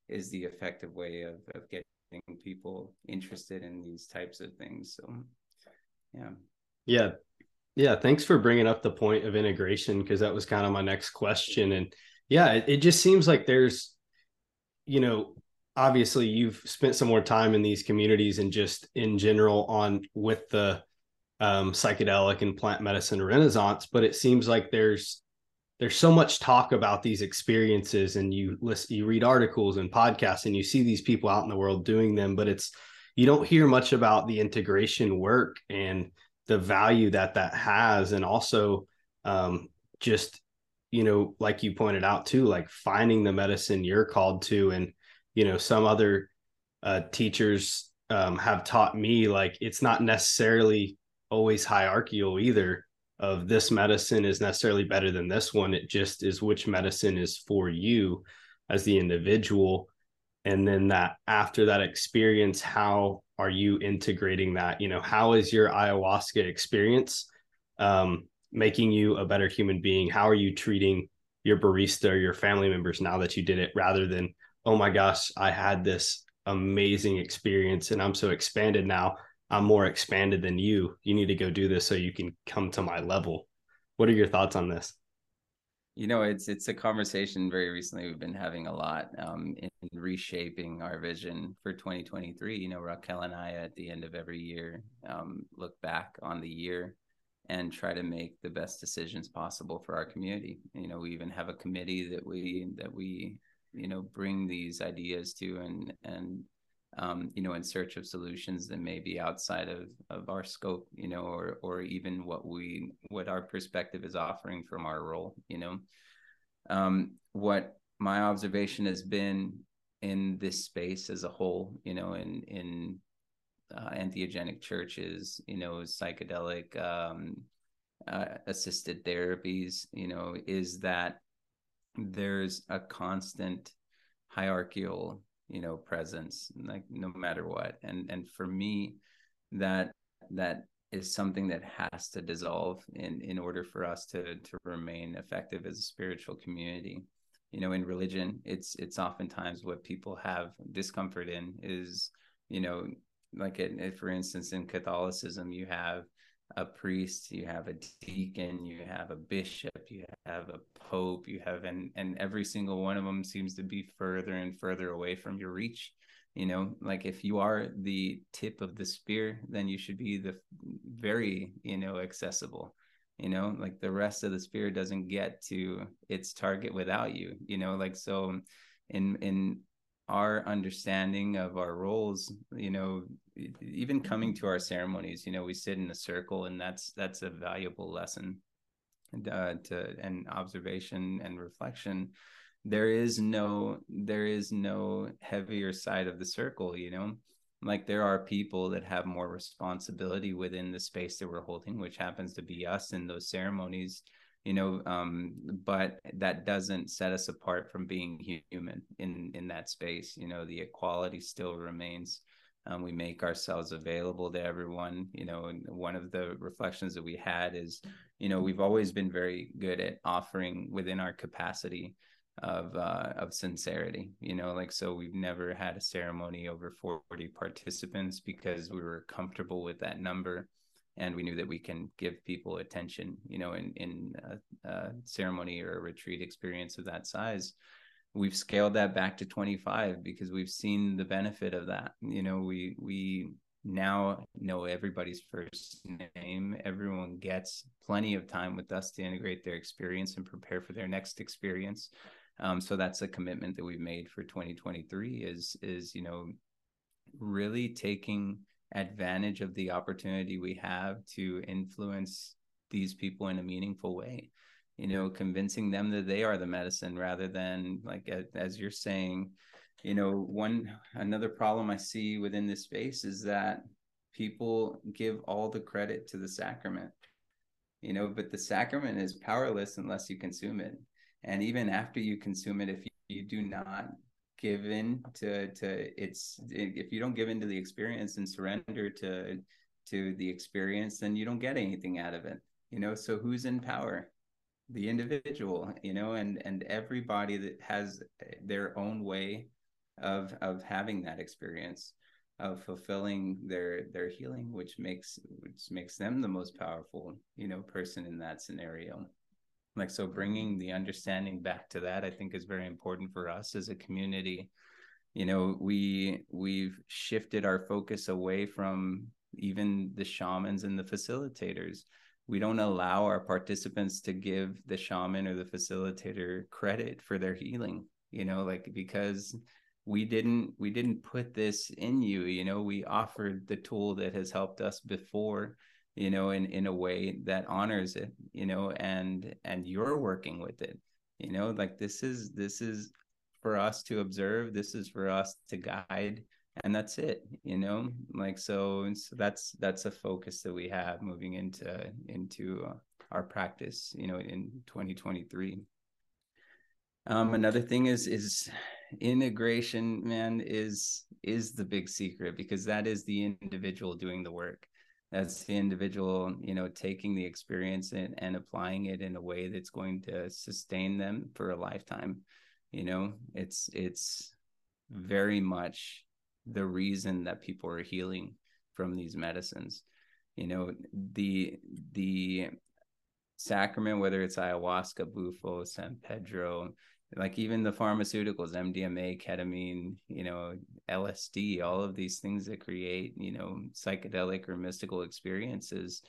is the effective way of, of getting people interested in these types of things. So yeah. Yeah. Yeah. Thanks for bringing up the point of integration because that was kind of my next question. And yeah it, it just seems like there's you know obviously you've spent some more time in these communities and just in general on with the um, psychedelic and plant medicine renaissance but it seems like there's there's so much talk about these experiences and you list you read articles and podcasts and you see these people out in the world doing them but it's you don't hear much about the integration work and the value that that has and also um, just you know like you pointed out too like finding the medicine you're called to and you know some other uh, teachers um, have taught me like it's not necessarily always hierarchical either of this medicine is necessarily better than this one. It just is which medicine is for you as the individual. And then that after that experience, how are you integrating that? You know, how is your ayahuasca experience um, making you a better human being? How are you treating your barista or your family members now that you did it rather than, oh my gosh, I had this amazing experience and I'm so expanded now. I'm more expanded than you. You need to go do this so you can come to my level. What are your thoughts on this? You know, it's it's a conversation very recently we've been having a lot um, in reshaping our vision for 2023. You know, Raquel and I at the end of every year um, look back on the year and try to make the best decisions possible for our community. You know, we even have a committee that we that we you know bring these ideas to and and um, you know, in search of solutions that may be outside of, of our scope, you know, or or even what we what our perspective is offering from our role, you know. Um, what my observation has been in this space as a whole, you know, in in uh, entheogenic churches, you know, psychedelic um, uh, assisted therapies, you know, is that there's a constant hierarchical, you know, presence, like no matter what. And and for me, that that is something that has to dissolve in in order for us to to remain effective as a spiritual community you know in religion it's it's oftentimes what people have discomfort in is you know like for instance in catholicism you have a priest you have a deacon you have a bishop you have a pope you have and and every single one of them seems to be further and further away from your reach you know? Like if you are the tip of the spear then you should be the very you know accessible you know? Like the rest of the spear doesn't get to its target without you you know? Like so in in our understanding of our roles you know even coming to our ceremonies you know we sit in a circle and that's that's a valuable lesson. Uh, to and observation and reflection. There is no there is no heavier side of the circle you know? Like there are people that have more responsibility within the space that we're holding which happens to be us in those ceremonies you know um but that doesn't set us apart from being human in in that space you know the equality still remains. Um, we make ourselves available to everyone you know and one of the reflections that we had is you know we've always been very good at offering within our capacity of uh, of sincerity you know like so we've never had a ceremony over 40 participants because we were comfortable with that number and we knew that we can give people attention you know in in a, a ceremony or a retreat experience of that size. We've scaled that back to 25 because we've seen the benefit of that. You know we we now know everybody's first name. Everyone gets plenty of time with us to integrate their experience and prepare for their next experience. Um, so that's a commitment that we've made for 2023 is is you know really taking advantage of the opportunity we have to influence these people in a meaningful way. You know convincing them that they are the medicine rather than like as you're saying you know one another problem i see within this space is that people give all the credit to the sacrament. You know but the sacrament is powerless unless you consume it. And even after you consume it if you do not give in to to its if you don't give in to the experience and surrender to to the experience then you don't get anything out of it you know? So who's in power? The individual you know? And and everybody that has their own way of of having that experience of fulfilling their their healing which makes which makes them the most powerful you know person in that scenario like so bringing the understanding back to that i think is very important for us as a community. You know we we've shifted our focus away from even the shamans and the facilitators. We don't allow our participants to give the shaman or the facilitator credit for their healing you know like because we didn't we didn't put this in you. You know we offered the tool that has helped us before you know in in a way that honors it you know and and you're working with it you know like this is this is for us to observe this is for us to guide and that's it you know like so, so that's that's a focus that we have moving into into uh, our practice you know in 2023 um another thing is is integration man is is the big secret because that is the individual doing the work that's the individual you know taking the experience and, and applying it in a way that's going to sustain them for a lifetime. You know it's it's very much the reason that people are healing from these medicines. You know the the sacrament whether it's ayahuasca bufo san pedro like even the pharmaceuticals mdma ketamine you know lsd all of these things that create you know psychedelic or mystical experiences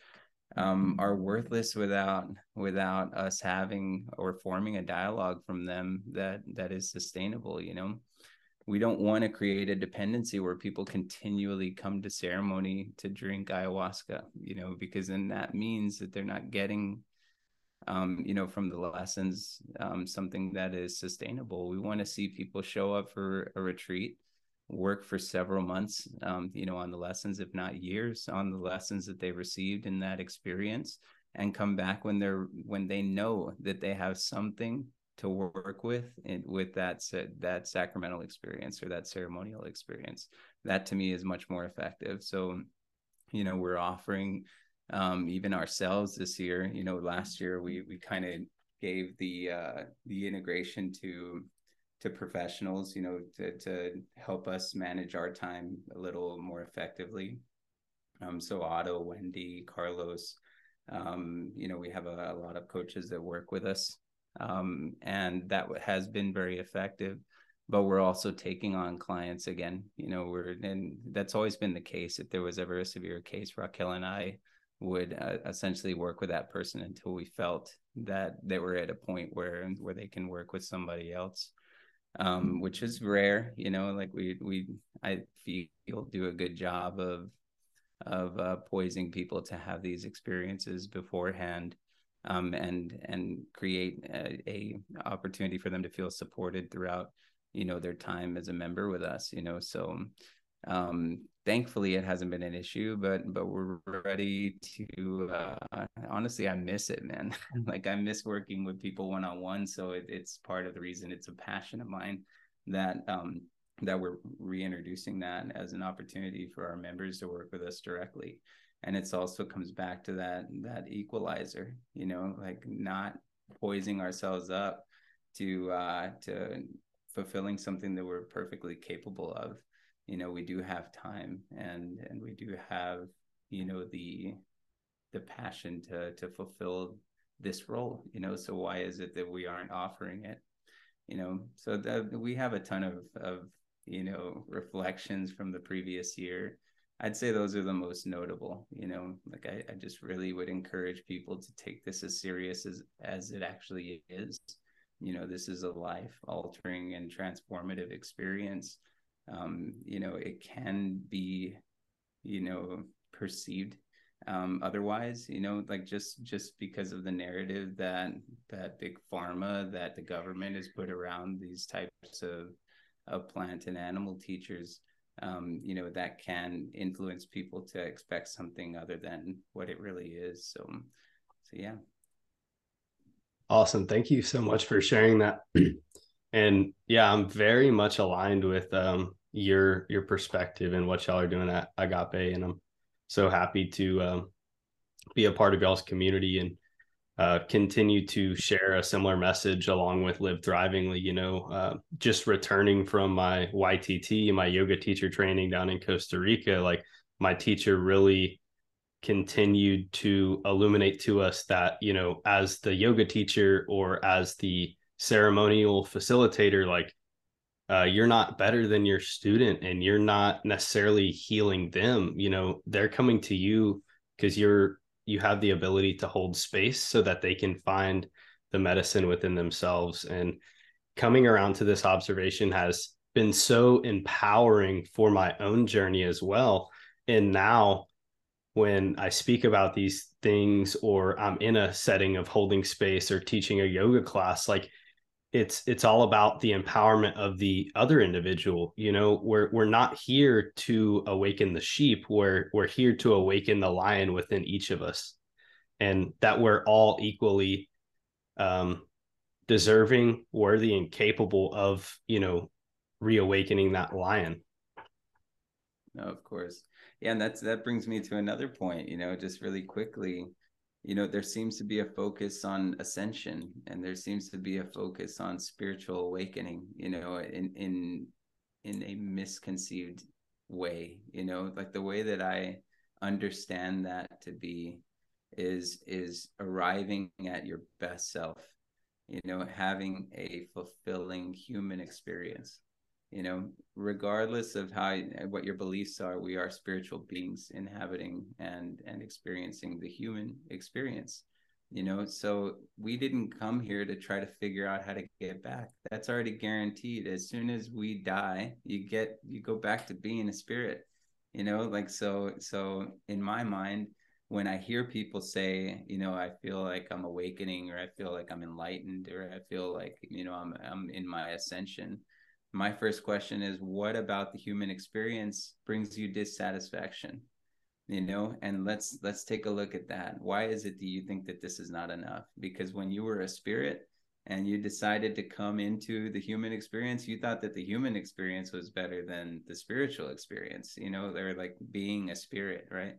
um, are worthless without without us having or forming a dialogue from them that that is sustainable you know? We don't want to create a dependency where people continually come to ceremony to drink ayahuasca you know because then that means that they're not getting um, you know, from the lessons, um, something that is sustainable. We want to see people show up for a retreat, work for several months, um, you know, on the lessons, if not years, on the lessons that they received in that experience, and come back when they're when they know that they have something to work with and with that that sacramental experience or that ceremonial experience that to me is much more effective so you know we're offering um, even ourselves this year. You know last year we we kind of gave the uh, the integration to to professionals you know to to help us manage our time a little more effectively. Um, so otto wendy carlos um, you know we have a, a, lot of coaches that work with us um, and that has been very effective but we're also taking on clients again. You know we're and that's always been the case. If there was ever a severe case raquel and i would uh, essentially work with that person until we felt that they were at a point where where they can work with somebody else um, which is rare you know like we we i feel do a good job of of uh, poising people to have these experiences beforehand um, and and create a, a, opportunity for them to feel supported throughout you know their time as a member with us you know so um, thankfully it hasn't been an issue but but we're ready to uh, honestly i miss it man. *laughs* Like i miss working with people one-on-one so it, it's part of the reason it's a passion of mine that um, that we're reintroducing that as an opportunity for our members to work with us directly. And it's also comes back to that that equalizer you know like not poising ourselves up to uh to fulfilling something that we're perfectly capable of you know we do have time and and we do have you know the the passion to to fulfill this role you know so why is it that we aren't offering it you know so that we have a ton of of you know reflections from the previous year I'd say those are the most notable. You know, like I, I just really would encourage people to take this as serious as as it actually is. You know, this is a life altering and transformative experience. Um, you know, it can be, you know, perceived um, otherwise. You know, like just just because of the narrative that that big pharma that the government has put around these types of of plant and animal teachers um, you know, that can influence people to expect something other than what it really is. So, so yeah. Awesome. Thank you so much for sharing that. *clears throat* and yeah, I'm very much aligned with um, your your perspective and what y'all are doing at Agape, and I'm so happy to um, be a part of y'all's community and uh, continue to share a similar message along with live thrivingly you know uh, just returning from my ytt my yoga teacher training down in costa rica. Like my teacher really continued to illuminate to us that you know as the yoga teacher or as the ceremonial facilitator like uh, you're not better than your student and you're not necessarily healing them you know they're coming to you because you're you have the ability to hold space so that they can find the medicine within themselves. And coming around to this observation has been so empowering for my own journey as well. And now when i speak about these things or i'm in a setting of holding space or teaching a yoga class like it's it's all about the empowerment of the other individual you know? We're we're not here to awaken the sheep we're we're here to awaken the lion within each of us and that we're all equally um deserving worthy and capable of you know reawakening that lion. No of course. Yeah and that's that brings me to another point you know just really quickly you know there seems to be a focus on ascension and there seems to be a focus on spiritual awakening you know in in in a misconceived way you know like the way that i understand that to be is is arriving at your best self you know having a fulfilling human experience you know regardless of how what your beliefs are we are spiritual beings inhabiting and and experiencing the human experience you know? So we didn't come here to try to figure out how to get back. That's already guaranteed. As soon as we die you get you go back to being a spirit you know? Like so so in my mind when i hear people say you know i feel like i'm awakening or i feel like i'm enlightened or i feel like you know i'm i'm in my ascension my first question is what about the human experience brings you dissatisfaction? You know and let's let's take a look at that. Why is it do you think that this is not enough? Because when you were a spirit and you decided to come into the human experience you thought that the human experience was better than the spiritual experience. You know they're like being a spirit right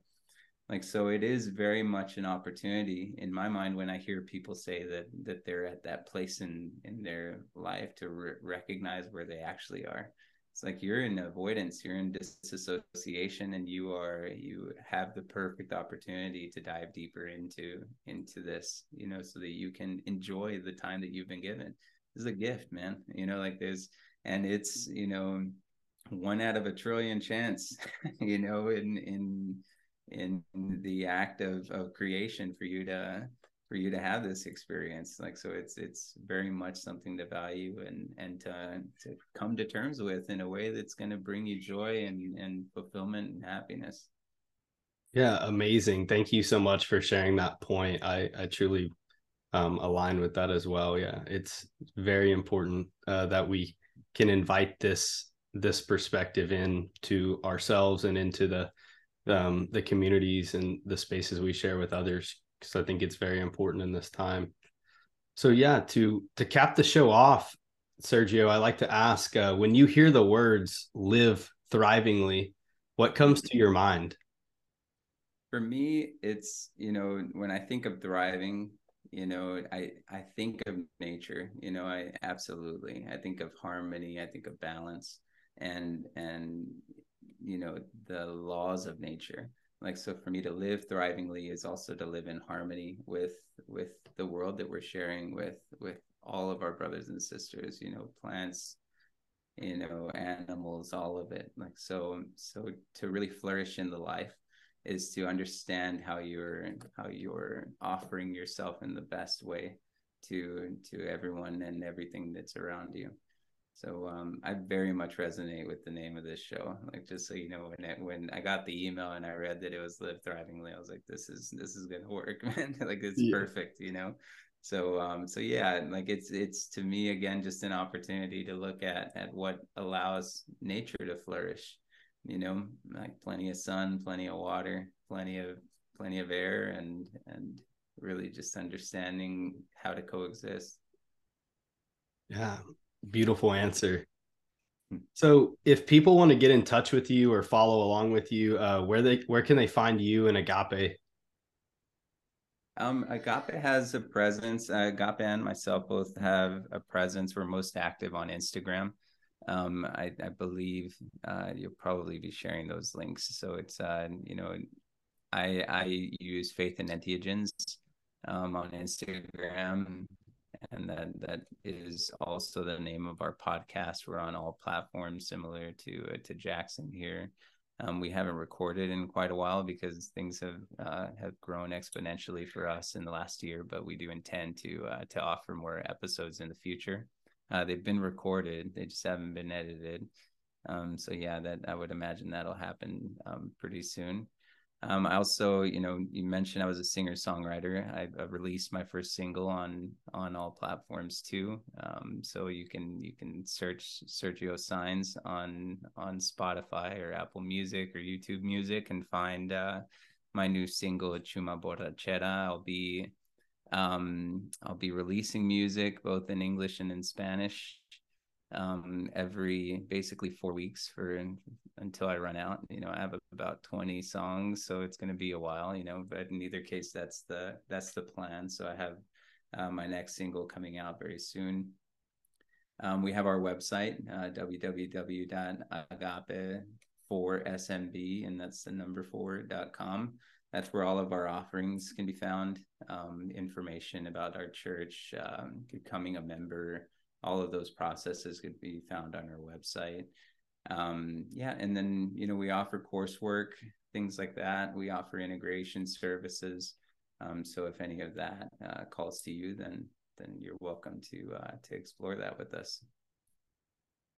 like so it is very much an opportunity in my mind when i hear people say that that they're at that place in in their life to re- recognize where they actually are. It's like you're in avoidance you're in disassociation and you are you have the perfect opportunity to dive deeper into into this you know so that you can enjoy the time that you've been given. This is a gift man you know like there's and it's you know one out of a trillion chance *laughs* you know in in in the act of of creation for you to for you to have this experience. Like so it's it's very much something to value and and to to come to terms with in a way that's going to bring you joy and and fulfillment and happiness. Yeah amazing. Thank you so much for sharing that point. I i truly um align with that as well. Yeah it's very important uh, that we can invite this this perspective in to ourselves and into the um the communities and the spaces we share with others because I think it's very important in this time. So yeah, to to cap the show off, Sergio, I like to ask uh, when you hear the words "live thrivingly," what comes to your mind? For me, it's you know when I think of thriving, you know I I think of nature. You know, I absolutely I think of harmony. I think of balance, and and you know the laws of nature. Like so for me to live thrivingly is also to live in harmony with with the world that we're sharing with with all of our brothers and sisters you know plants you know animals all of it. Like so so to really flourish in the life is to understand how you're how you're offering yourself in the best way to to everyone and everything that's around you so um, I very much resonate with the name of this show. Like just so you know, when it, when I got the email and I read that it was Live Thrivingly, I was like, this is this is gonna work, *laughs* man. like it's yeah. perfect, you know. So um, so yeah, like it's it's to me again just an opportunity to look at at what allows nature to flourish. You know, like plenty of sun, plenty of water, plenty of plenty of air, and and really just understanding how to coexist. Yeah, Beautiful answer. Hmm. So, if people want to get in touch with you or follow along with you, uh, where they where can they find you and Agape? Um, Agape has a presence. Uh, Agape and myself both have a presence. We're most active on Instagram. Um, I, I believe uh, you'll probably be sharing those links. So it's uh, you know, I I use Faith and Entheogens um, on Instagram and that that is also the name of our podcast. We're on all platforms, similar to uh, to Jackson here. Um, we haven't recorded in quite a while because things have uh, have grown exponentially for us in the last year, but we do intend to uh, to offer more episodes in the future. Uh, they've been recorded; they just haven't been edited. Um, so yeah, that I would imagine that'll happen um, pretty soon. Um, I also, you know, you mentioned I was a singer songwriter. I, I, released my first single on on all platforms too. Um, so you can you can search Sergio Saenz on on Spotify or Apple Music or YouTube Music and find uh, my new single Chuma Borrachera. I'll be um, I'll be releasing music both in English and in Spanish um, every basically four weeks for until I run out. You know, I have about 20 songs, so it's going to be a while, you know, but in either case, that's the, that's the plan. So I have uh, my next single coming out very soon. Um, we have our website, uh, www.agape4smb, and that's the number four.com. That's where all of our offerings can be found. Um, information about our church, um, becoming a member, all of those processes could be found on our website. Um, yeah, and then you know we offer coursework, things like that. We offer integration services. Um, so if any of that uh, calls to you, then then you're welcome to uh, to explore that with us.